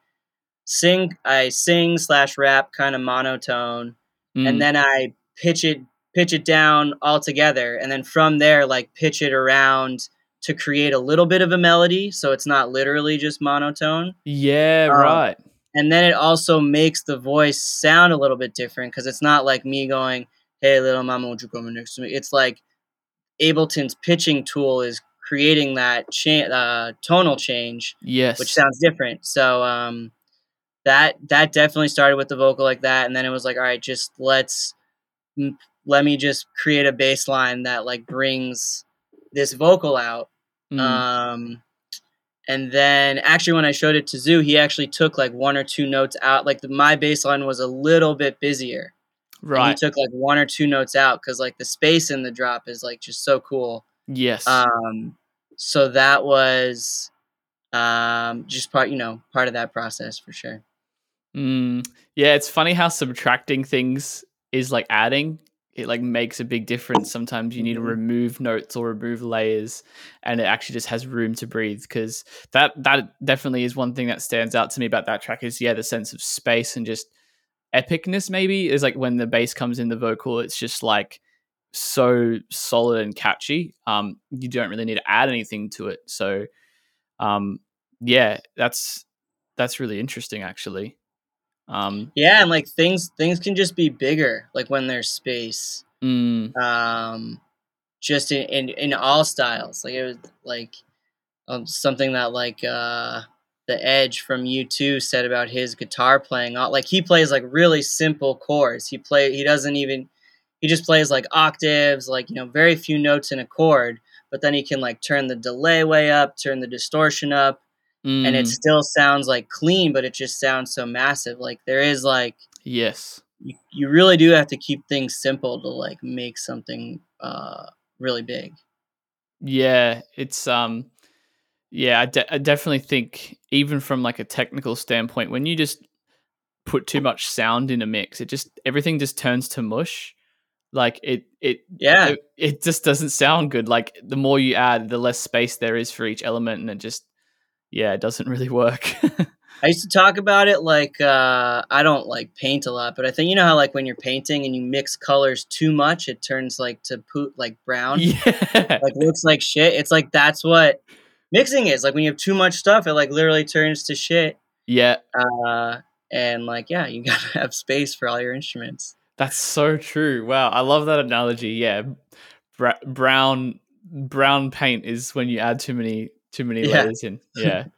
sing i sing slash rap kind of monotone Mm, and then I pitch it pitch it down all together and then from there like pitch it around to create a little bit of a melody so it's not literally just monotone yeah, um, right. and then it also makes the voice sound a little bit different because it's not like me going hey little mama won't you come next to me it's like ableton's pitching tool is creating that cha- uh, tonal change Yes. which sounds different. So um, that that definitely started with the vocal like that, and then it was like, all right, just let's m- let me just create a bass line that like brings this vocal out. Mm, Um, and then actually, when I showed it to ZHU, he actually took like one or two notes out. Like the, my bass line was a little bit busier. And he took like one or two notes out because like the space in the drop is like just so cool. yes. Um, so that was um, just part, you know, part of that process for sure. Mm, yeah, it's funny how subtracting things is like adding. It like makes a big difference. Sometimes you need to Mhm. remove notes or remove layers, and it actually just has room to breathe. Because that that definitely is one thing that stands out to me about that track is yeah the sense of space and just epicness. Maybe is like when the bass comes in the vocal, it's just like so solid and catchy. Um, you don't really need to add anything to it. So, um, yeah, that's that's really interesting actually. Um, Yeah, and like things things can just be bigger, like when there's space. mm, Um, just in, in in all styles. Like it was like um, something that like uh the Edge from U2 said about his guitar playing. Like he plays like really simple chords. He play he doesn't even he just plays like octaves, like you know, very few notes in a chord. But then he can like turn the delay way up, turn the distortion up, and it mm, still sounds like clean, but it just sounds so massive. Like there is like yes, you, you really do have to keep things simple to like make something uh really big. Yeah, it's um, yeah, I, de- I definitely think even from like a technical standpoint, when you just put too much sound in a mix, it just everything just turns to mush. Like it, it, Yeah. it, it just doesn't sound good. Like the more you add, the less space there is for each element, and it just, yeah, it doesn't really work. I used to talk about it like uh, I don't like paint a lot, but I think you know how like when you're painting and you mix colors too much, it turns like to poot like brown, yeah, like looks like shit. It's like that's what mixing is. Like when you have too much stuff, it like literally turns to shit. yeah, Uh, and like yeah, you gotta have space for all your instruments. that's so true. Wow, I love that analogy. Yeah, Bra- brown brown paint is when you add too many too many Yeah. layers in. Yeah.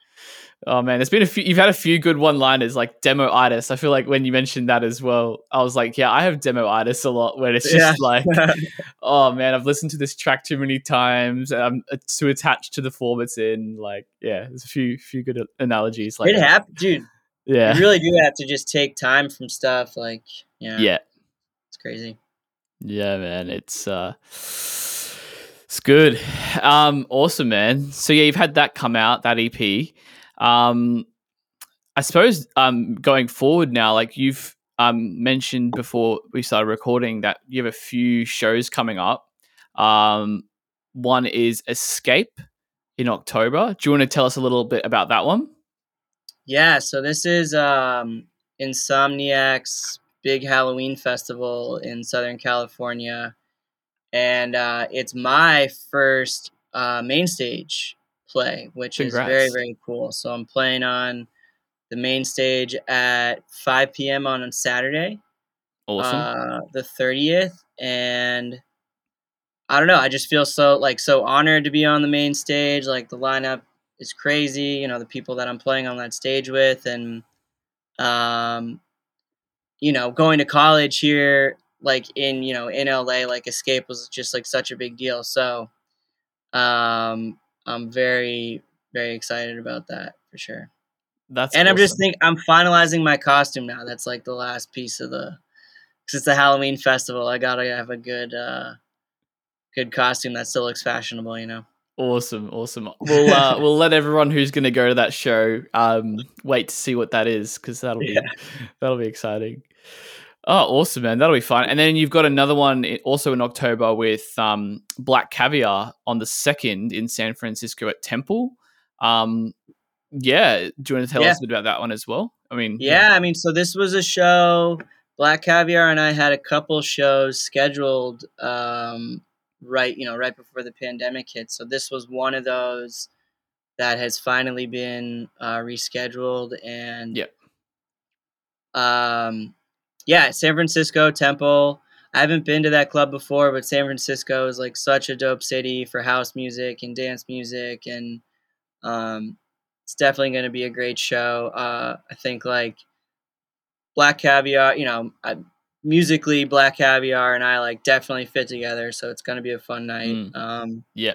Oh man, there's been a few. You've had a few good one-liners like demo-itis. I feel like when you mentioned that as well, I was like, yeah, I have demo-itis a lot. When it's just Yeah. like, oh man, I've listened to this track too many times. I'm uh, too attached to the form it's in. Like, yeah, there's a few few good analogies. Like, it happened, dude. yeah, You really do have to just take time from stuff. Like yeah, yeah, it's crazy. yeah, man. It's uh, it's good. Um, awesome, man. So yeah, you've had that come out that EP. Um, I suppose um, going forward now, like you've um, mentioned before we started recording, that you have a few shows coming up. Um, one is Escape in October. Do you want to tell us a little bit about that one? Yeah, so this is um, Insomniac's big Halloween festival in Southern California, and uh, it's my first uh, main stage play, which is very very cool. So I'm playing on the main stage at 5 p.m. on Saturday, Awesome. uh, the 30th, and I don't know. I just feel so like so honored to be on the main stage. Like the lineup is crazy. You know the people that I'm playing on that stage with, and um, you know going to college here, like in you know in LA, like Escape was just like such a big deal. So um, I'm very very excited about that for sure. That's and I'm just awesome. think I'm finalizing my costume now. That's like the last piece of the because it's a Halloween festival. I gotta have a good uh good costume that still looks fashionable. You know. Awesome, awesome. We'll uh, we'll let everyone who's going to go to that show um, wait to see what that is because that'll be Yeah. that'll be exciting. Oh, awesome, man! That'll be fun. And then you've got another one also in October with um, Black Caviar on the second in San Francisco at Temple. Um, yeah, do you want to tell Yeah. us a bit about that one as well? I mean, Yeah, I mean, so this was a show. Black Caviar and I had a couple shows scheduled um, right, you know, right before the pandemic hit. So this was one of those that has finally been uh, rescheduled and yeah, um, yeah, San Francisco Temple. I haven't been to that club before, but San Francisco is like such a dope city for house music and dance music, and um, it's definitely going to be a great show. Uh, I think like Black Caviar, you know, I, musically Black Caviar and I like definitely fit together, so it's going to be a fun night. Mm. Um, yeah,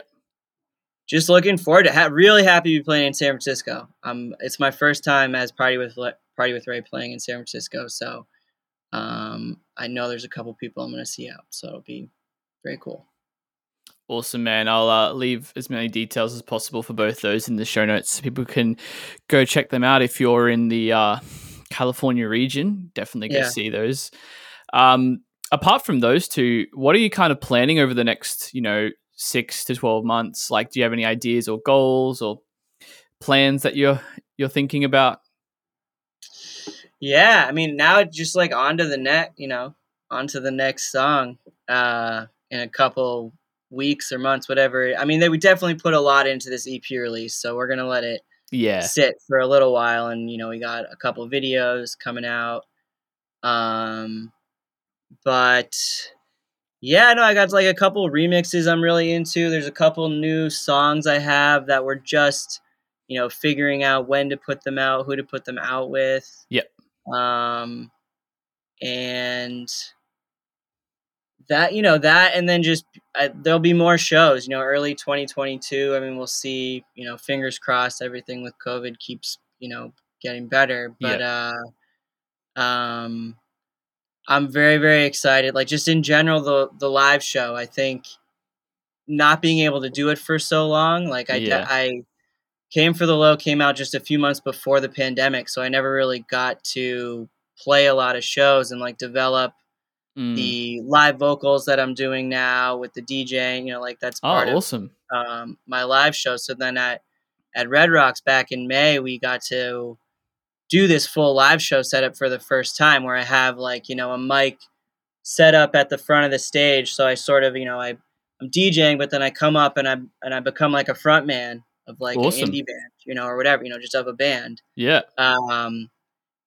just looking forward to ha- really happy to be playing in San Francisco. Um, it's my first time as Party with Le- Party with Ray playing in San Francisco, so um, I know there's a couple people I'm going to see out, so it'll be very cool. Awesome, man. I'll uh, leave as many details as possible for both those in the show notes so people can go check them out if you're in the uh, California region. Definitely go Yeah. see those. Um, apart from those two, what are you kind of planning over the next, you know, six to 12 months? Like, do you have any ideas or goals or plans that you're you're thinking about? Yeah, I mean now it's just like on to the next, you know, on to the next song uh, in a couple weeks or months, whatever. I mean, they would definitely put a lot into this EP release, so we're gonna let it Yeah, sit for a little while and you know we got a couple videos coming out um but yeah no i got like a couple remixes i'm really into there's a couple new songs i have that we're just you know figuring out when to put them out who to put them out with Yep. Um and that you know that and then just uh, there'll be more shows you know early 2022 i mean we'll see you know fingers crossed everything with covid keeps you know getting better but uh um i'm very very excited like just in general the the live show i think not being able to do it for so long. Like I, Yeah. I came for the low came out just a few months before the pandemic, so I never really got to play a lot of shows and like develop Mm. the live vocals that I'm doing now with the dj You know, like that's oh, part of awesome. um, my live show. So then at at Red Rocks back in May, we got to do this full live show setup for the first time, where I have like you know a mic set up at the front of the stage. So I sort of you know I I'm DJing, but then I come up and I and I become like a front man of like Awesome. an indie band, you know, or whatever, you know, just of a band. Yeah. Um,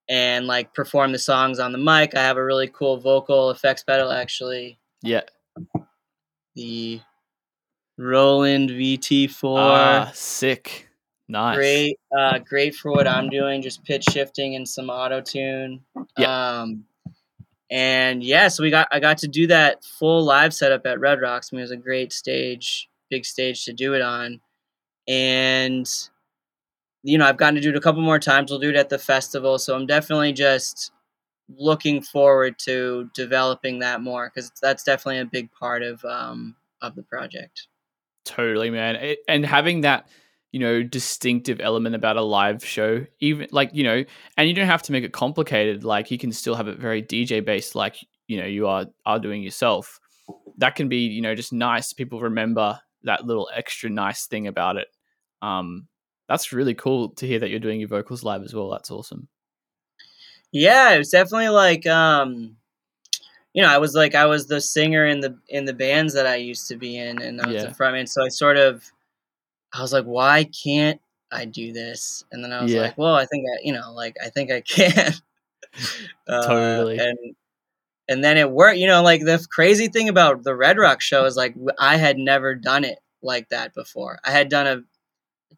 and like perform the songs on the mic. I have a really cool vocal effects pedal actually. Yeah. The Roland VT4. Ah, sick. Nice. great uh great for what i'm doing just pitch shifting and some auto tune um and yeah so we got i got to do that full live setup at red rocks I mean, it was a great stage big stage to do it on and you know i've gotten to do it a couple more times we'll do it at the festival so i'm definitely just looking forward to developing that more because that's definitely a big part of um of the project Totally, man. It, and having that, you know, distinctive element about a live show, even like, you know, and you don't have to make it complicated. Like you can still have it very DJ based, like, you know, you are are doing yourself. That can be, you know, just nice. People remember that little extra nice thing about it. Um, that's really cool to hear that you're doing your vocals live as well. That's awesome. Yeah, it was definitely like um you know, I was like I was the singer in the in the bands that I used to be in and I was Yeah. the frontman. So I sort of I was like, why can't I do this? And then I was Yeah. like, well, I think I you know, like I think I can. Uh, Totally. And and then it worked. You know, like the crazy thing about the Red Rock show is like I had never done it like that before. I had done a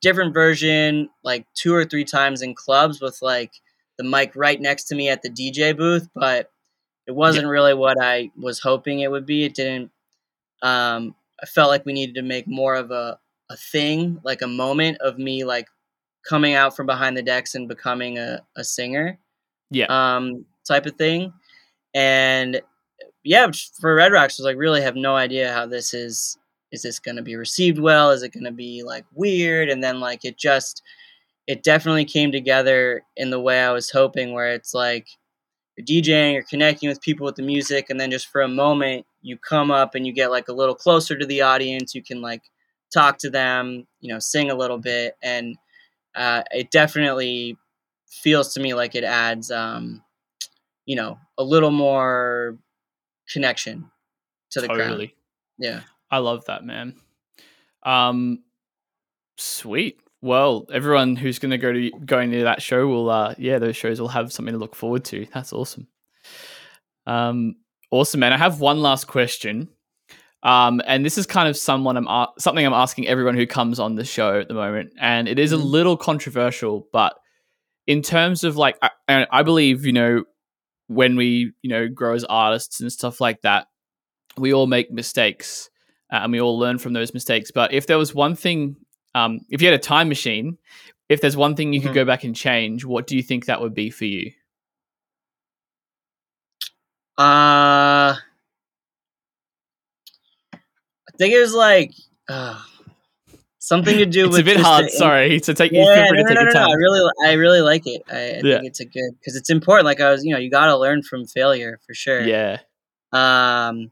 different version like two or three times in clubs with like the mic right next to me at the DJ booth, but it wasn't really what I was hoping it would be. It didn't. Um, I felt like we needed to make more of a a thing, like a moment of me like coming out from behind the decks and becoming a, a singer Yeah. um, type of thing. And yeah, for Red Rocks, was like really have no idea how this is. Is this going to be received well? Is it going to be like weird? And then like it just, it definitely came together in the way I was hoping, where it's like you're DJing, you're connecting with people with the music, and then just for a moment you come up and you get like a little closer to the audience. You can like talk to them, you know, sing a little bit, and uh, it definitely feels to me like it adds, um, you know, a little more connection to the crowd. Yeah. I love that, man. Um, sweet. Well, everyone who's going to go to going to that show will, uh, yeah, those shows will have something to look forward to. That's awesome. Um, awesome, man. I have one last question. Um, and this is kind of someone I'm a- something I'm asking everyone who comes on the show at the moment, and it is a Mhm. little controversial, but in terms of like, I, I believe you know when we you know grow as artists and stuff like that, we all make mistakes uh, and we all learn from those mistakes. But if there was one thing, um, if you had a time machine, if there's one thing you could Mhm. go back and change, what do you think that would be for you? Uh, I think it was like uh, something to do with. It's with a bit hard. the- Sorry to take. Yeah, free no, no, take no, your no, time. I really, I really like it. I, I Yeah. think it's a good because it's important. Like I was, you know, you got to learn from failure for sure. Yeah, Um,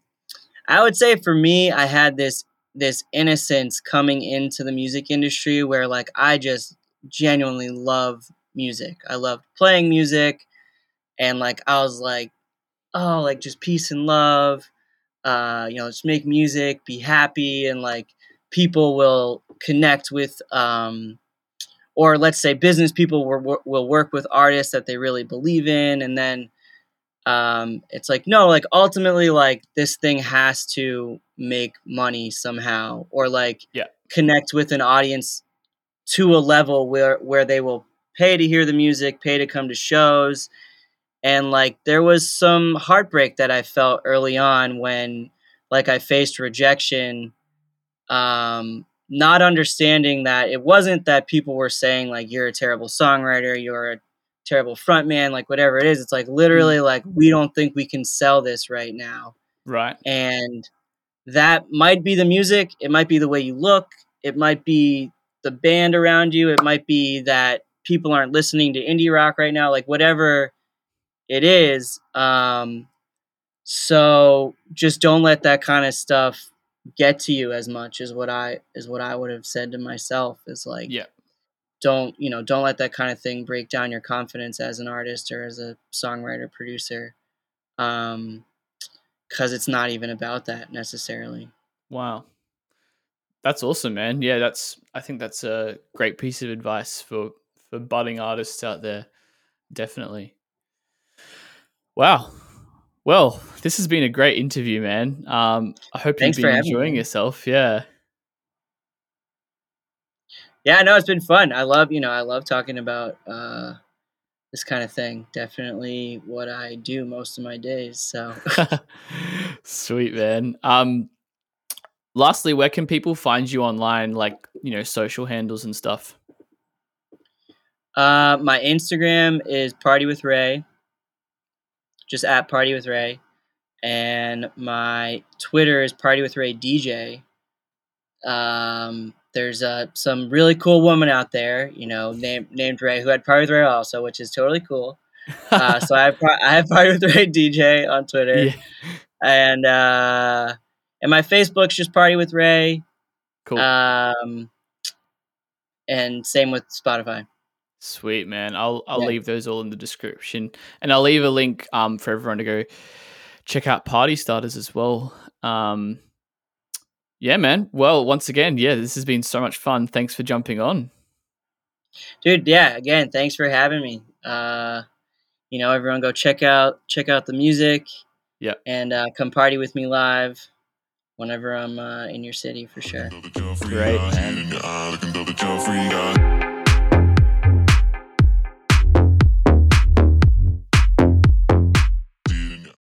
I would say for me, I had this this innocence coming into the music industry where like I just genuinely love music. I loved playing music, and like I was like, oh, like just peace and love. Uh, you know, just make music, be happy, and like people will connect with. Um, or let's say business people will, will work with artists that they really believe in, and then um, it's like no like ultimately like this thing has to make money somehow or like Yeah. connect with an audience to a level where where they will pay to hear the music pay to come to shows and like there was some heartbreak that i felt early on when like i faced rejection um not understanding that it wasn't that people were saying like you're a terrible songwriter you're a terrible frontman, like whatever it is. It's like literally like we don't think we can sell this right now. right. And that might be the music, it might be the way you look, it might be the band around you, it might be that people aren't listening to indie rock right now, like whatever it is. Um, so just don't let that kind of stuff get to you as much as what I is what I would have said to myself is like yeah. don't you know don't let that kind of thing break down your confidence as an artist or as a songwriter producer um because it's not even about that necessarily. Wow. That's awesome man. Yeah that's i think that's a great piece of advice for for budding artists out there. Definitely. Wow well, this has been a great interview, man. Um, I hope Thanks you've been enjoying yourself. Yeah. Yeah, no, it's been fun. I love, you know, I love talking about uh, this kind of thing. Definitely what I do most of my days. So sweet, man. Um, lastly, where can people find you online, like you know, social handles and stuff? Uh, my Instagram is Party with Ray just at Party with Ray. And my Twitter is Party with Ray DJ. Um, there's uh, some really cool woman out there, you know, named named Ray, who had Party with Ray also, which is totally cool. Uh, so I have, I have Party with Ray DJ on Twitter, yeah. and uh, and my Facebook's just Party with Ray. Cool. Um, and same with Spotify. Sweet man, I'll I'll yeah. leave those all in the description, and I'll leave a link um for everyone to go check out Party Starters as well. Um, yeah, man. Well, once again, yeah, this has been so much fun. Thanks for jumping on, dude. Yeah, again, thanks for having me. Uh, you know, everyone go check out check out the music. Yeah, and uh, come party with me live whenever I'm uh, in your city for sure. Great, man.